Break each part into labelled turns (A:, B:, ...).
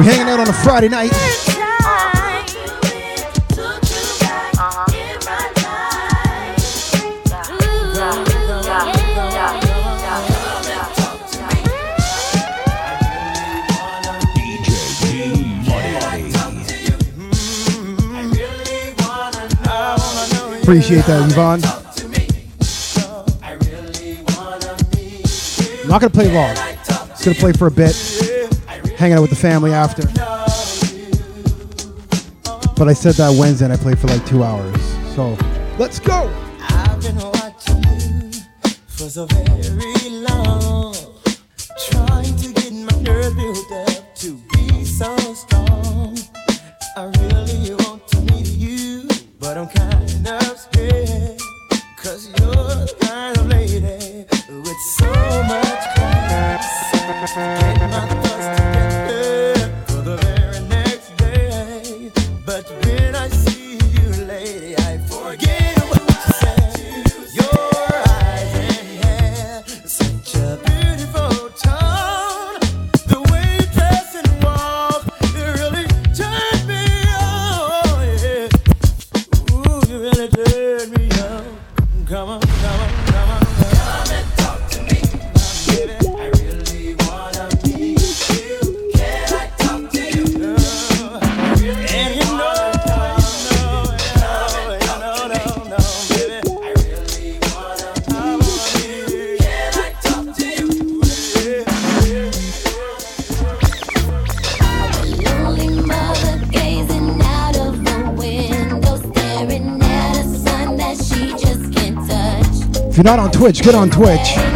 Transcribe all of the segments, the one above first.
A: We're hanging out on a Friday night. Appreciate that, Yvonne. I'm not gonna play long. Just gonna play for a bit, hanging out with the family after. But I said that Wednesday and I played for like two hours. So let's go.
B: I've been watching you for so very long, When I
A: you're not on Twitch, get on Twitch.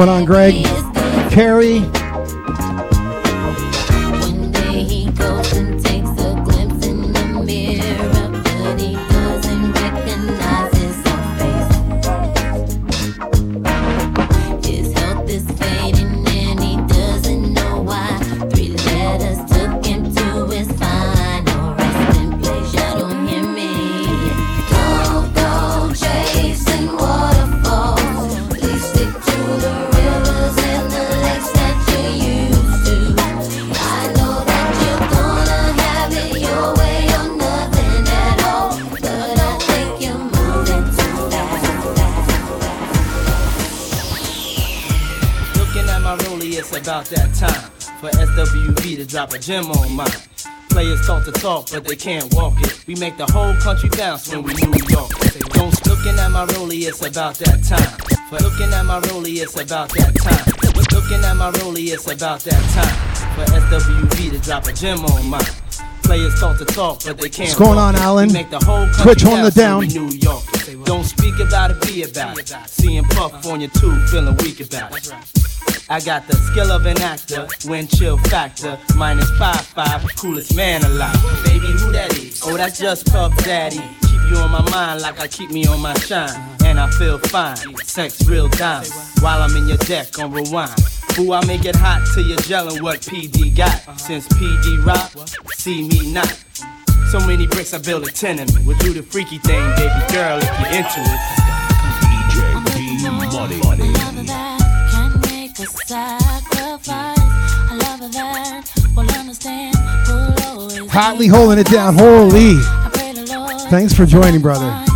A: Going on, Greg? Carrie,
C: gem on mine. Players talk to talk, but they can't walk it. We make the whole country bounce when we New York. Say, Don't looking at my rollie, it's about that time. For looking at my rollie, it's about that time. Look- Looking at my rollie, it's about that time for SWV to drop a gem on mine. Players talk to talk, but they can't.
A: What's going on. Alan?
C: We make the whole country
A: Twitch
C: bounce when
A: down.
C: New York. Don't speak about it, be about it. Seeing Puff on your tube, feeling weak about it. I got the skill of an actor, wind chill factor, minus five five, coolest man alive. Baby, who that is? Oh, that's just Puff Daddy. Keep you on my mind like I keep me on my shine, and I feel fine. Sex real dimes while I'm in your deck on rewind. Who I make it hot till you're gelling what PD got. Since PD rock, see me not. So many bricks I build a tenement. We'll do the freaky thing, baby girl, if you're into it.
D: DJ Lover that
A: hotly holding it down. Holy.
D: I pray the Lord
A: Thanks for joining, brother.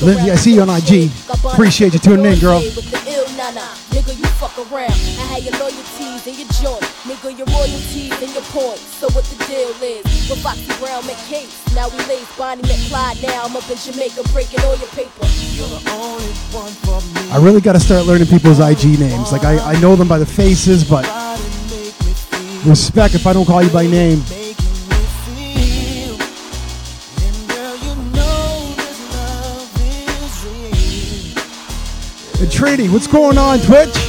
D: Lindsay, I see you on IG. Appreciate you tuning in, girl.
E: Nigga, you fuck around. I had your loyalties and your joint. Nigga, your royalties and your points. So what the deal is? With Foxy Brown met Case. Now we lace Bonnie met Clyde. Now I'm up in Jamaica breaking all your paper.
B: You're the only one for me.
D: I really got to start learning people's IG names. Like, I, I know them by the faces, but
B: Body make me feel,
D: respect if I don't call you by name.
B: And
D: Trini, what's going on, Twitch?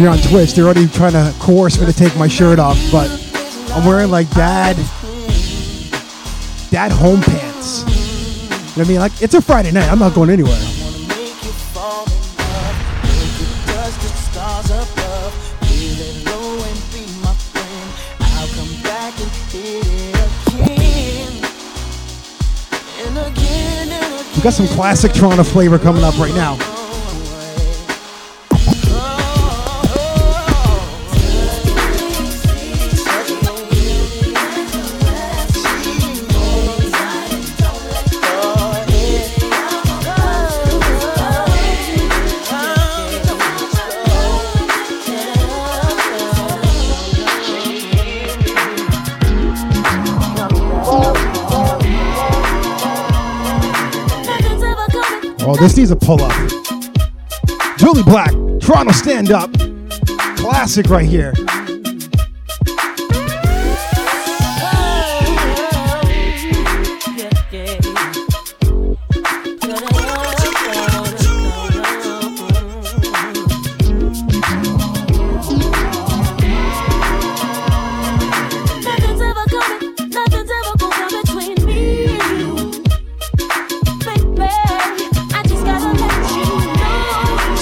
D: Here on Twitch, they're already trying to coerce me to take my shirt off, but I'm wearing like dad, dad home pants. You know what I mean? Like, it's a Friday night. I'm not going anywhere. We got some classic Toronto flavor coming up right now. This needs a pull up. Jully Black, Toronto Stand Up. Classic right here.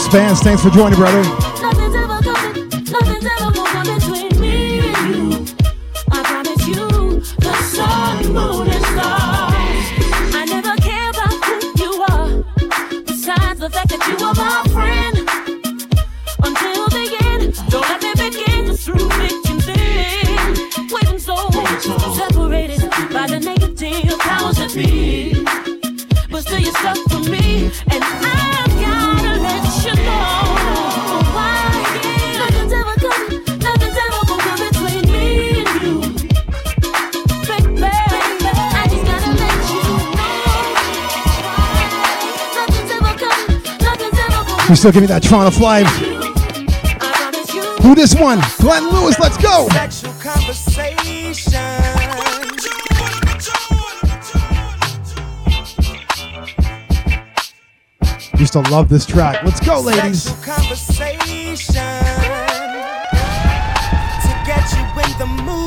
D: Spans, thanks for joining, brother.
E: You still
D: give me that Toronto
E: promise.
D: Who this one? Glenn Lewis, let's go. Used to love this track. Let's go, ladies.
B: Sexual conversation to get you in the mood.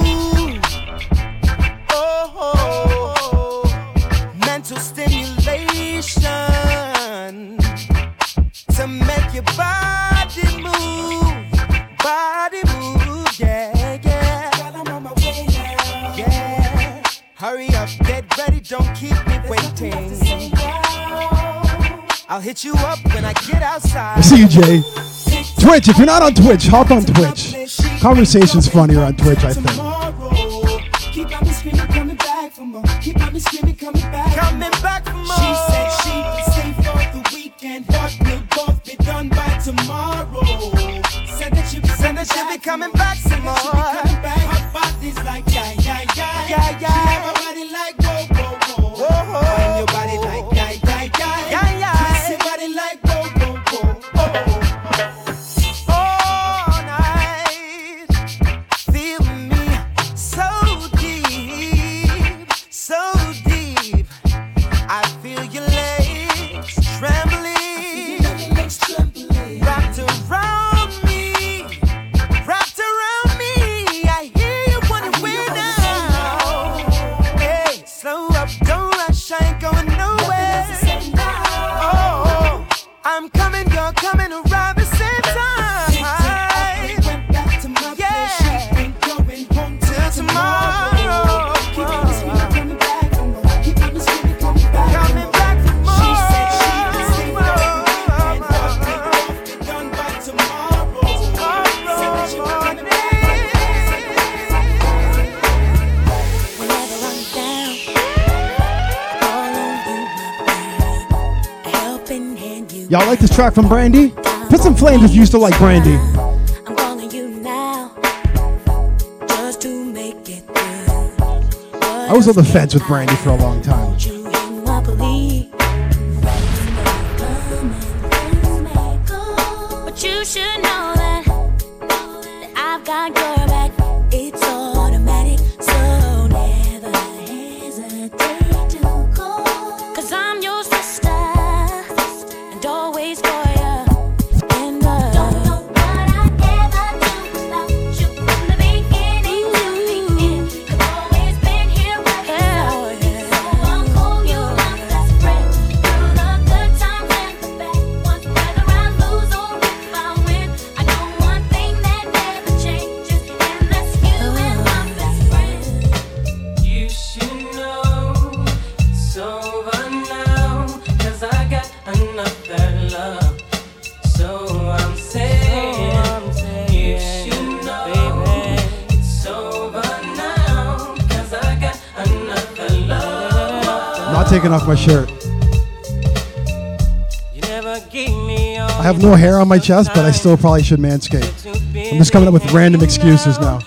B: I'll hit you up when I get outside.
D: See you, Jay. Twitch, if you're not on Twitch, hop on Twitch. Conversation's funnier on Twitch, I think.
F: Track from Brandy? Put some flames if you still like Brandy.
D: I'm calling you now just to make it through.
F: I was on the fence with Brandy for a long time.
D: My
F: shirt. I have no hair on my chest, but I still probably should manscape. I'm just coming up with random excuses now.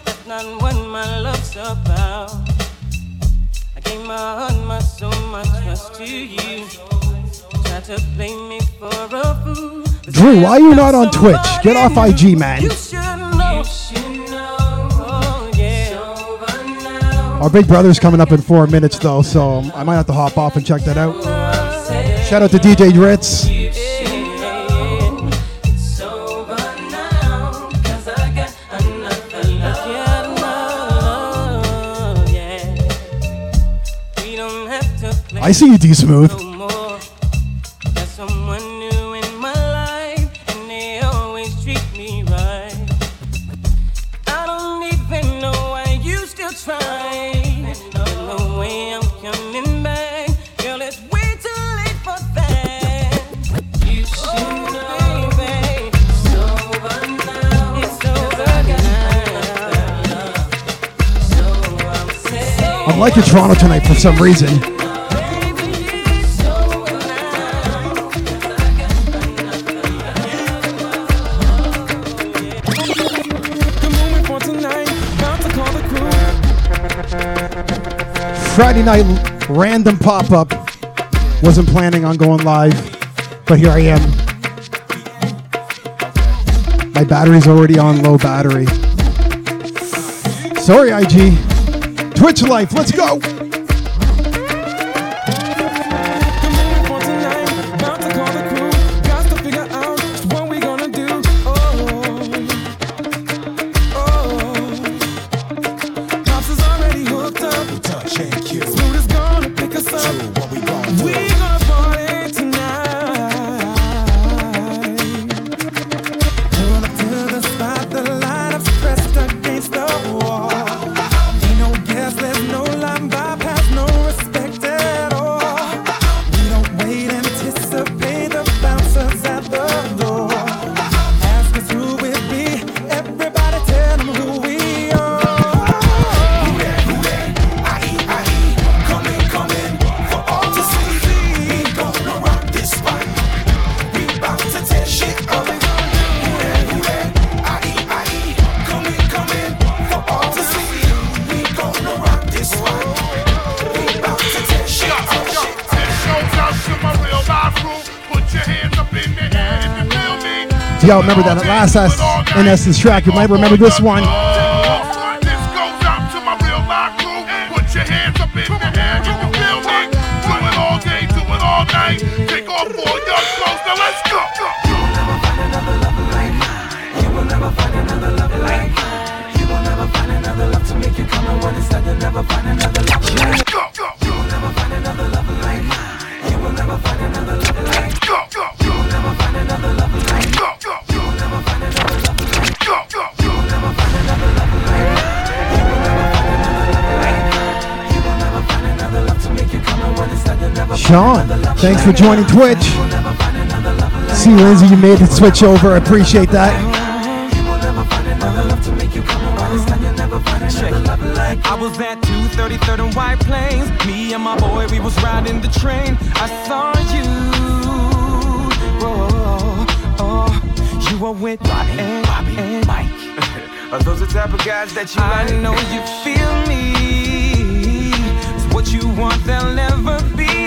F: Drew, why are you not on Twitch? Get off IG, man. Our big brother's coming up in four minutes, though, so I might have to hop off and check that out. Shout out to DJ
G: play
F: I see you, D Smooth.
G: I'm
F: Toronto tonight for some reason. Friday night random pop up. Wasn't planning on going live, but here I am. My battery's already on low battery. Sorry, IG. Twitch life, let's go. Y'all remember that last S- in Essence track, you might remember this one.
H: Hands up in the air. You. You'll never find another like mine. You will never find
F: John. Thanks for joining Twitch. See you, Lindsay, you made the switch over. I appreciate that.
I: I was at 233rd and White Plains. Me and my boy, we was riding the train. I saw you. Oh. You were with Bobby, and, Bobby, and Mike.
J: Are those the type of guys that you
I: I
J: like?
I: know you feel me. It's what you want, they'll never be.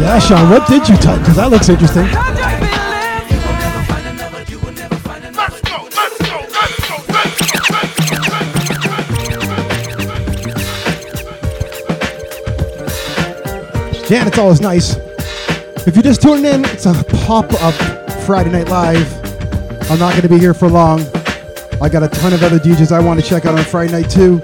I: Yeah,
A: Sean, what did you type? Because that looks interesting. Dan, it's always nice. If you just tuned in, it's a pop up Friday Night Live. I'm not going to be here for long. I got a ton of other DJs I want to check out on Friday night too.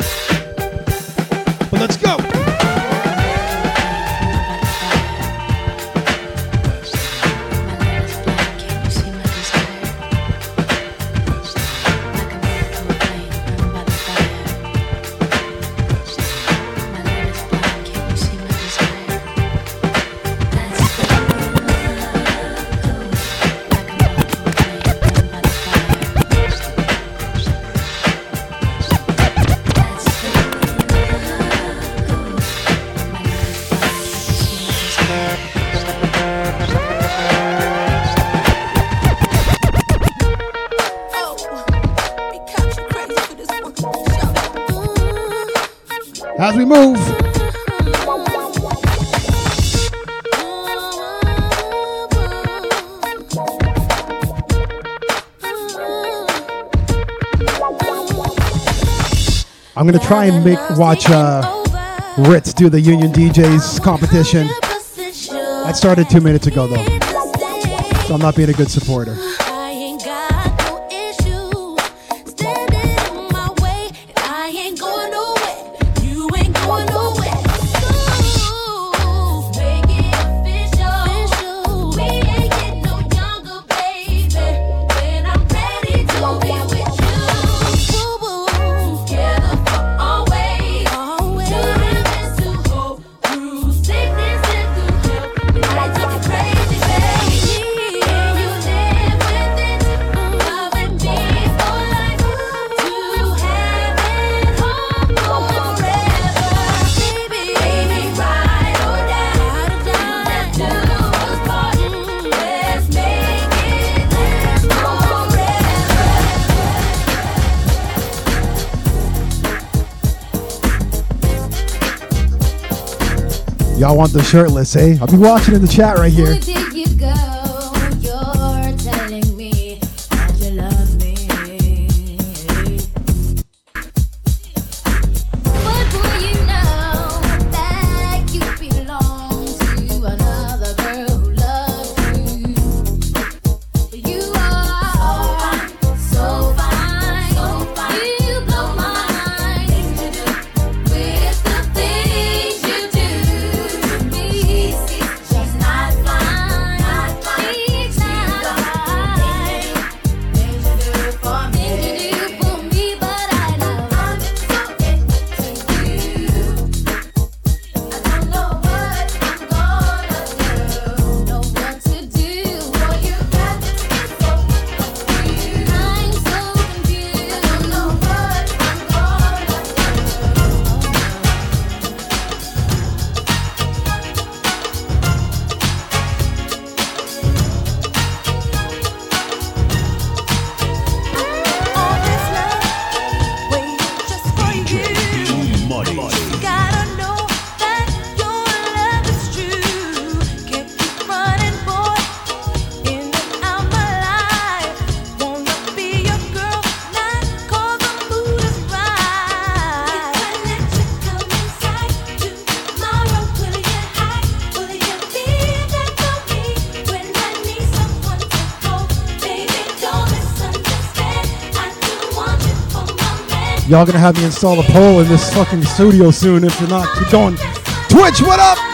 A: I'm gonna try and make watch uh, Ritz do the Union DJs competition. I started two minutes ago though, so I'm not being a good supporter.
G: I
A: want the shirtless, eh? I'll be watching in the chat right here.
K: Y'all gonna have me install a pole in this fucking studio soon if you're not. Keep going. Twitch, what up?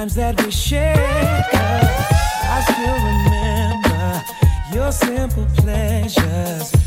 I: times that we shared. I still remember your simple pleasures.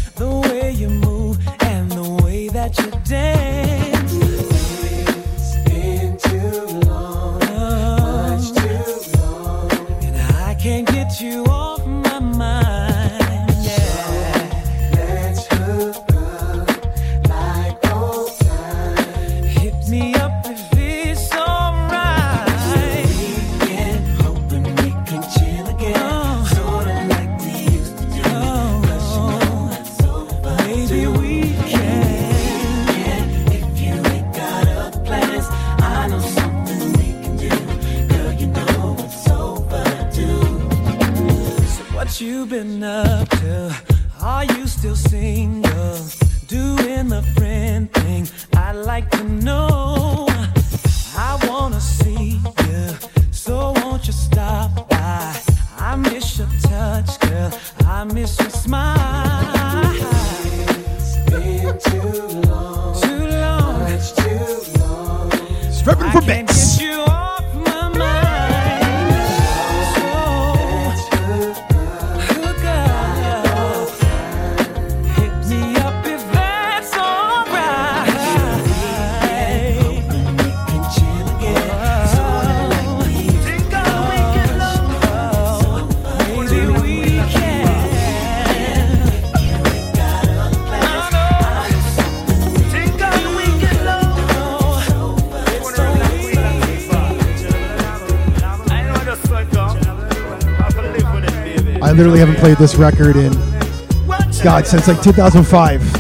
I: I
K: literally haven't played this record in, God, since like 2005.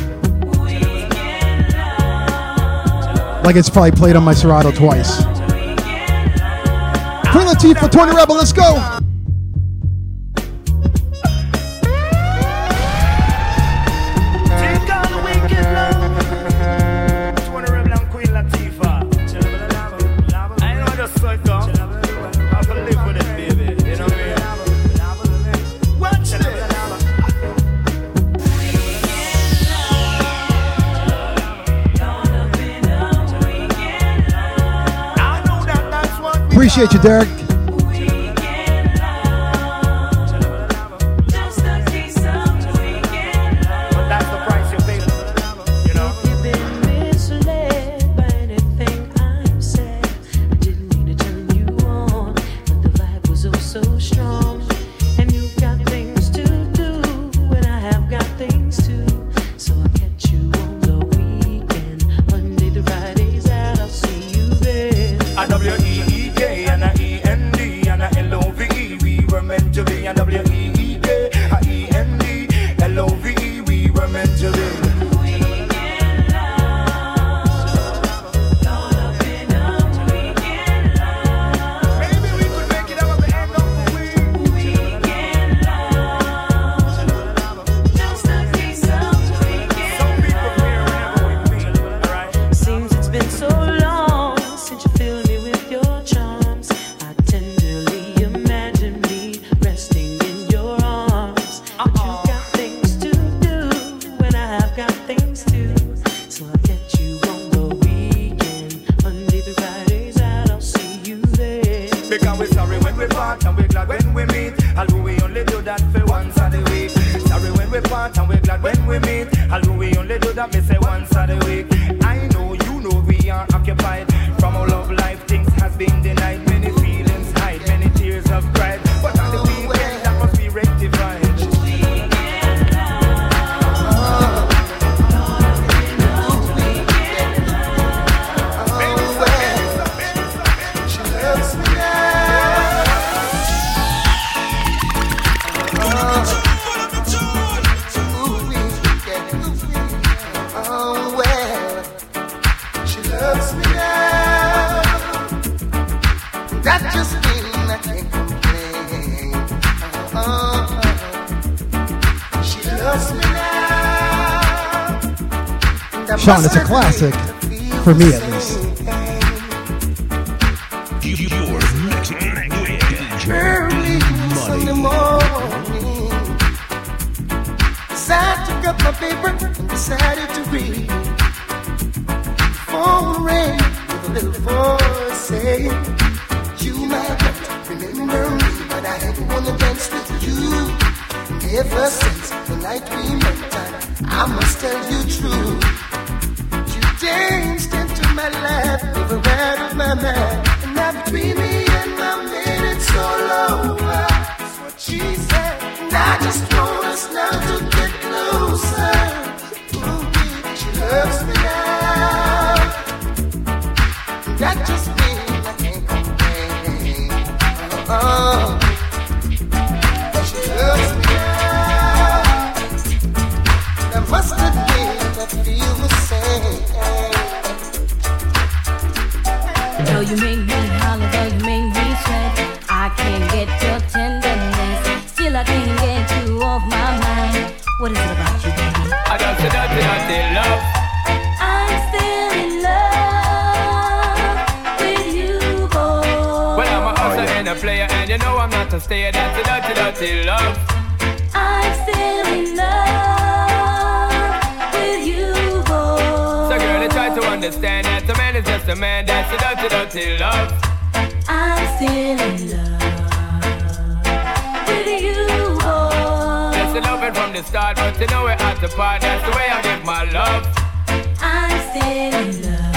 K: Like it's probably played on my Serato twice. Queen Latifah, Tony Rebel, let's go! appreciate you, Derek.
L: She loves me
M: now.
N: Sean, it's a classic for me at least.
O: A
B: player, and you know I'm not a stayer. That's a dirty, dirty love.
A: I'm still in love with you, boy.
B: So, girl, I try to understand that a man is just a man. That's a dirty, dirty love.
A: I'm still in love with you, boy.
B: That's the loving from the start, but you know we're at the part. That's the way I give my love.
A: I'm still in love.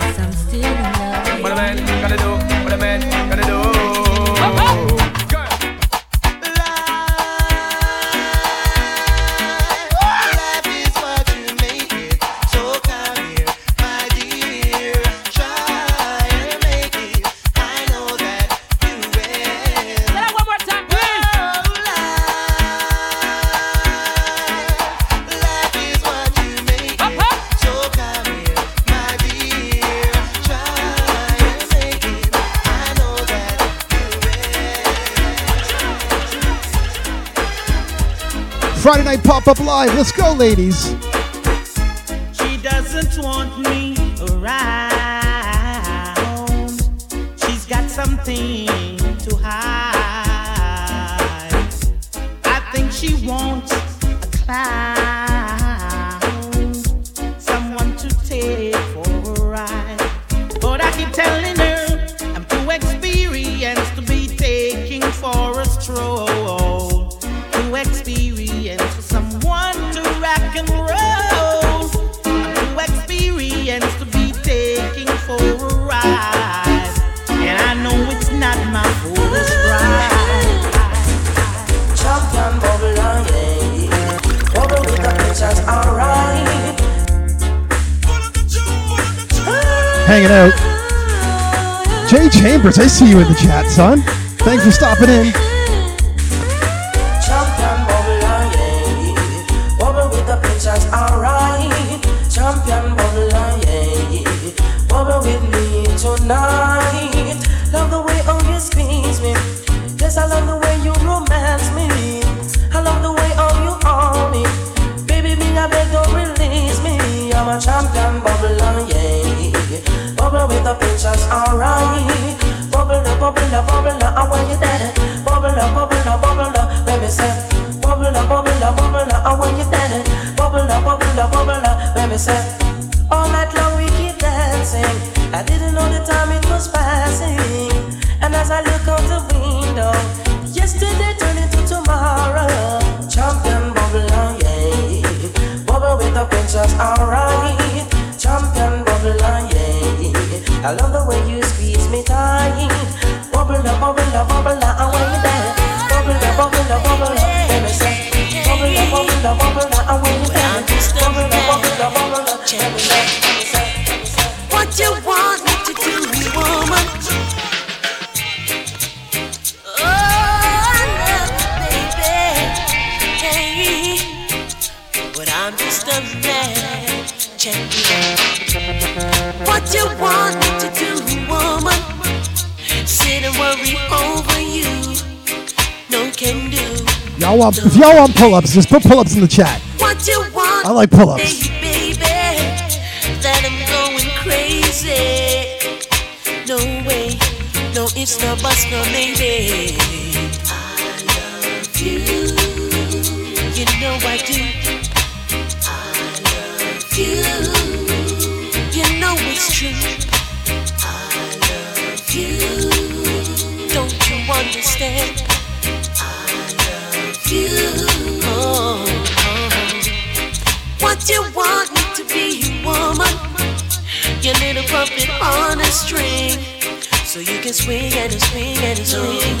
A: Yes, I'm still in love.
B: What a man gotta do, what a man gotta
N: Night pop up live. Let's go, ladies.
P: She doesn't want me around. She's got something
N: Hanging out. Jay Chambers, I see you in the chat, son. Thanks for stopping in.
O: Bubble up, bubble up, I want you dead. Bubble bubble bubble baby say. Bubble bubble bubble up, I want you dead. Bubble bubble bubble baby say. All night long we keep dancing. I didn't know the time it was passing. And as I look out the window, yesterday turned into tomorrow. Champion bubble yeah. Bubble with the pictures, alright. Champion bubble yeah. I love the way you squeeze me tight. Bubble bubble bubble and when
N: Y'all want if y'all want pull-ups, just put pull-ups in the chat.
Q: What you want?
N: I like pull-ups.
Q: baby. swing and a swing and a swing.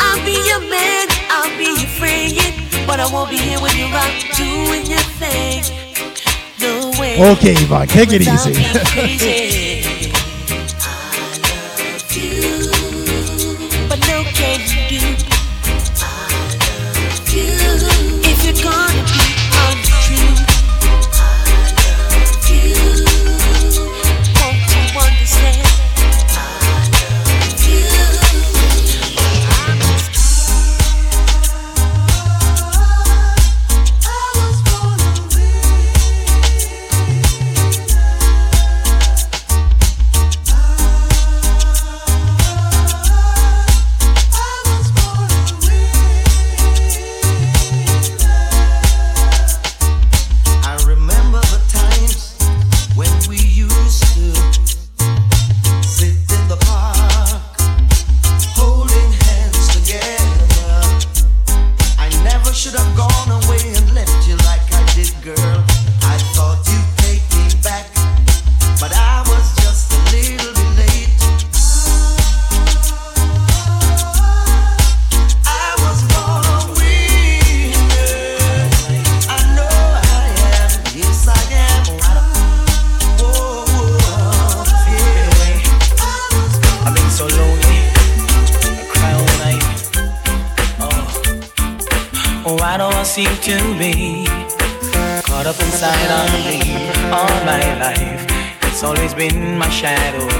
Q: I'll be your man, I'll be your friend, but I won't be here when you're out doing your thing. No way.
D: Okay, Yvonne, take it easy.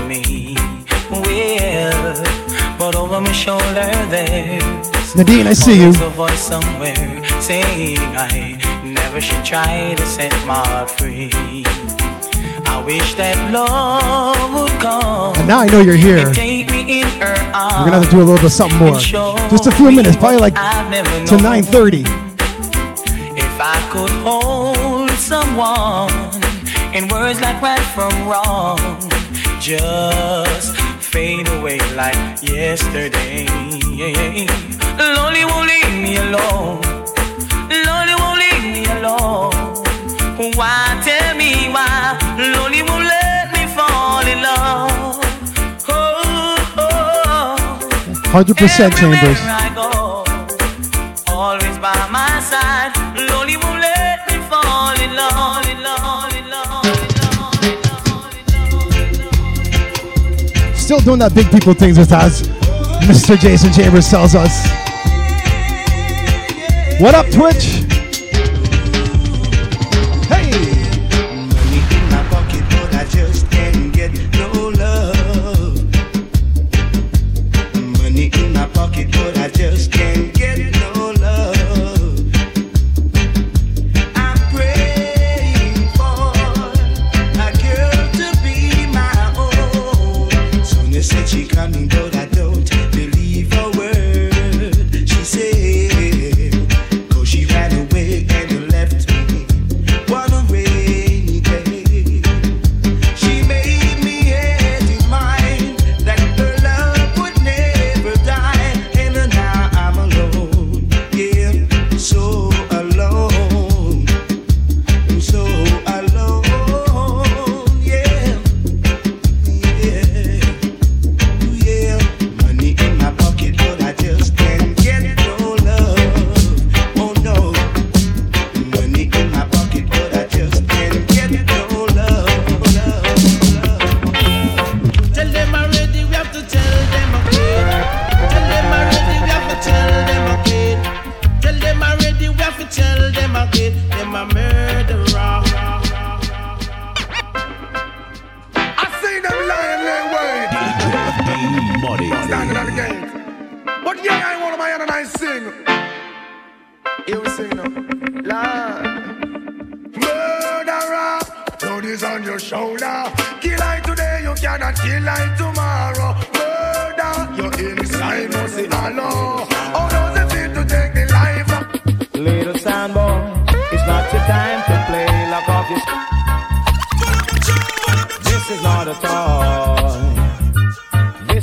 B: me.
O: Well, but over my shoulder there's
D: Nadine, I see you.
O: a voice somewhere saying I never should try to set my free. I wish that love would come.
D: And now I know you're here. We're gonna have to do a little bit something more. Just a few minutes, probably like to 9:30.
O: If I could hold someone in words like right from wrong just fade away like yesterday. Lonely won't leave me alone. Lonely won't leave me alone. Why tell me why? Lonely won't let me fall in love. Oh, oh, oh.
D: 100% Chambers. still doing that big people things with us. Mr. Jason Chambers tells us. What up, Twitch?
B: said she coming me, but I.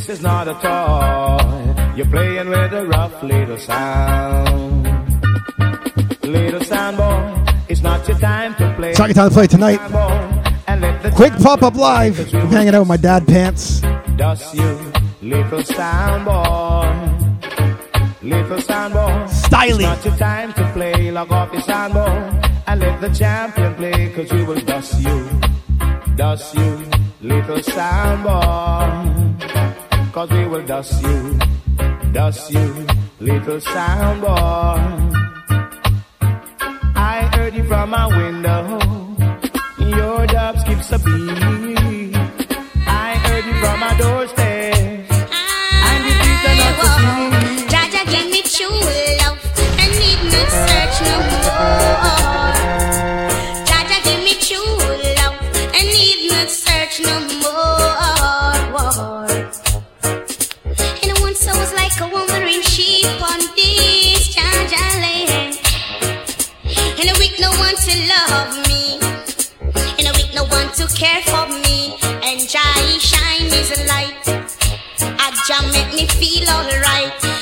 R: This is not a toy. You're playing with a rough little sound. Little soundboy, it's not your time to play.
G: It's not your time to play tonight.
R: And let the
G: Quick pop up live. I'm hanging out with my dad pants.
R: Dust you, little soundboy. Little soundboy.
G: Styling.
R: It's not your time to play. Log off your soundboy and let the champion play. Cause we will dust you. Dust you, little soundboy. Cause we will dust you. Dust you, little sound boy. I heard you from my window. Your dub skips a beat.
B: Love me. And a week no one to care for me. And Jai shine is a light. Aja make me feel alright.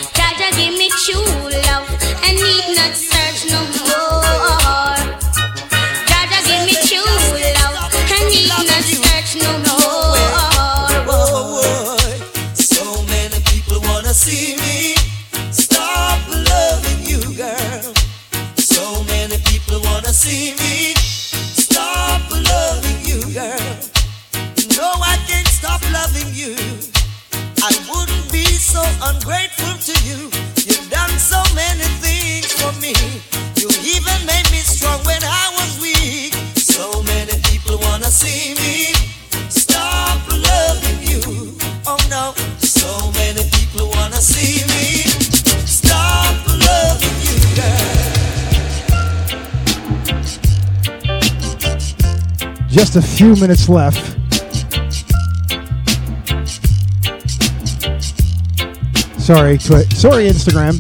G: Just a few minutes left. Sorry, twi- sorry, Instagram.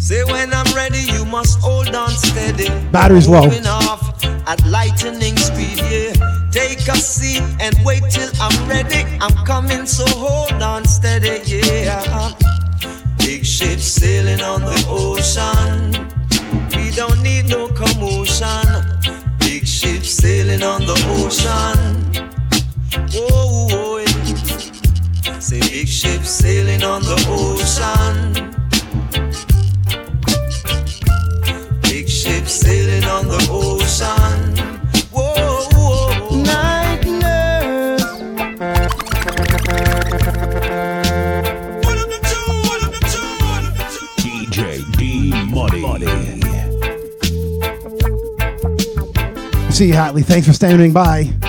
S: Say when I'm ready, you must hold on steady.
G: Battery's low.
S: Off at lightning speed, yeah. Take a seat and wait till I'm ready. I'm coming, so hold on steady, yeah. Big ship sailing on the ocean. The
G: See you, Hatley. Thanks for standing by.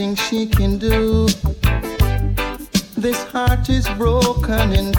N: Be something she can do. This heart is broken in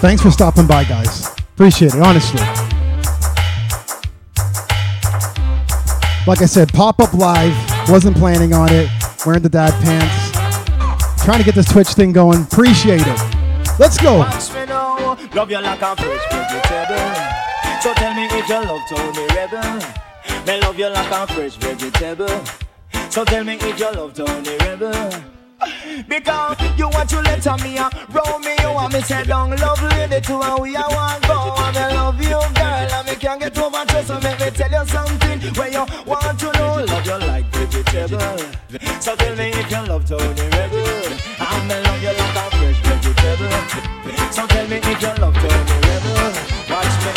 G: Thanks for stopping by, guys. Appreciate it, honestly.
D: Like I said, pop up live. Wasn't planning on it. Wearing the dad pants. Trying to get this Twitch thing going. Appreciate it. Let's go.
T: Love you like fresh vegetable. So tell me if love Rebel. Love you like fresh vegetable. So tell me if love Rebel. Because you want to let me a Romeo and me say down love lady too and we a want go and me love you girl and me can't get over to so make me tell you something where you want to know love you like vegetable. So tell me if you love Tony Rebel and me love you like a fresh vegetable. So tell me if you love Tony Rebel watch me.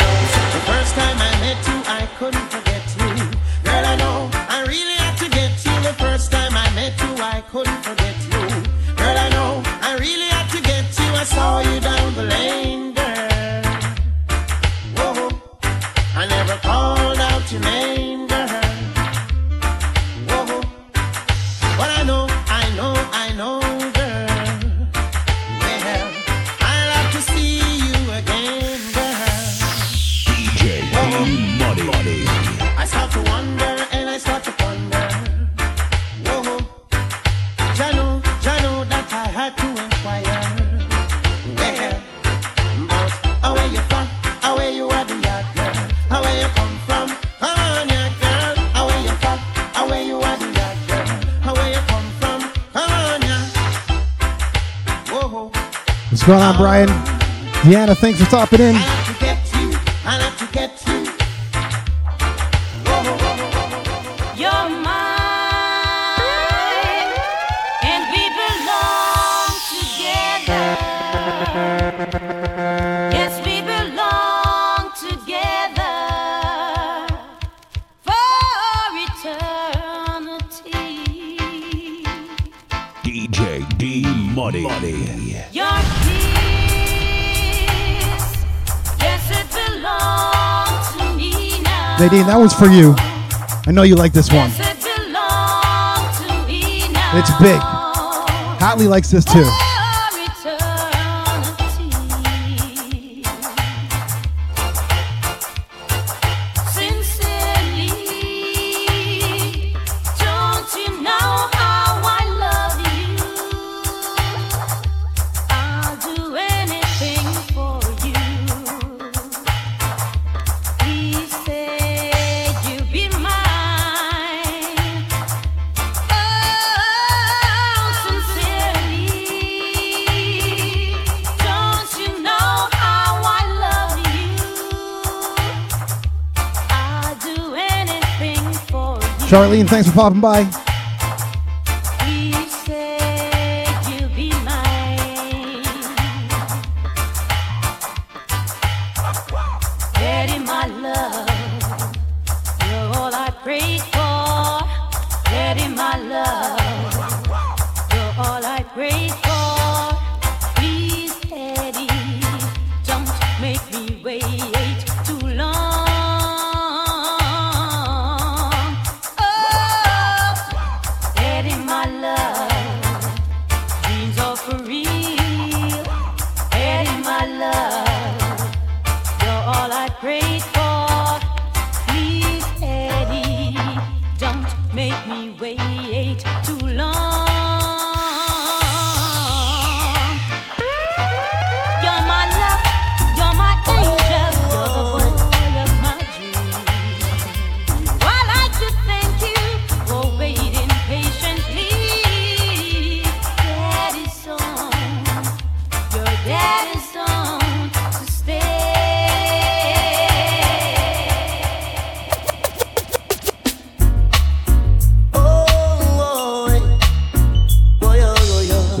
P: The first time I met you, I couldn't forget you. Girl, I know I really had to get you. The first time I met you, I couldn't forget
D: Going on, Brian? Deanna, thanks for stopping in. Nadine, that one's for you. I know you like this one.
E: Yes, it belongs to me now.
D: It's big. Hatley likes this too. Charlene, thanks for popping by.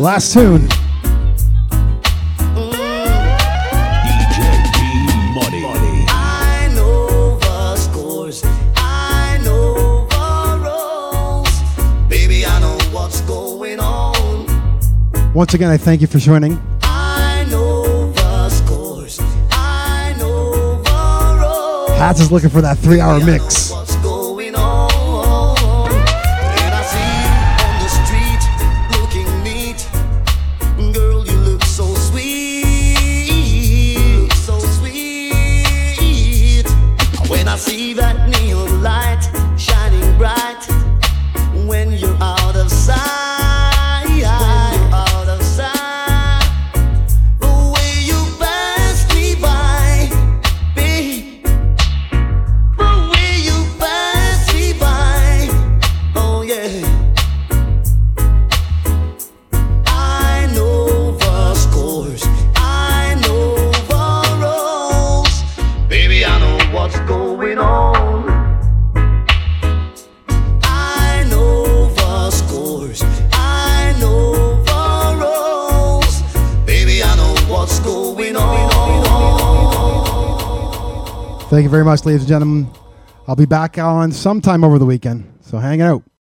B: Going tune.
D: Once again, I thank you for joining.
B: I know the scores. I know the roles.
D: Hats is looking for that three hour mix.
G: Thank you very much, ladies and gentlemen. I'll be back on sometime over the weekend, so hang out.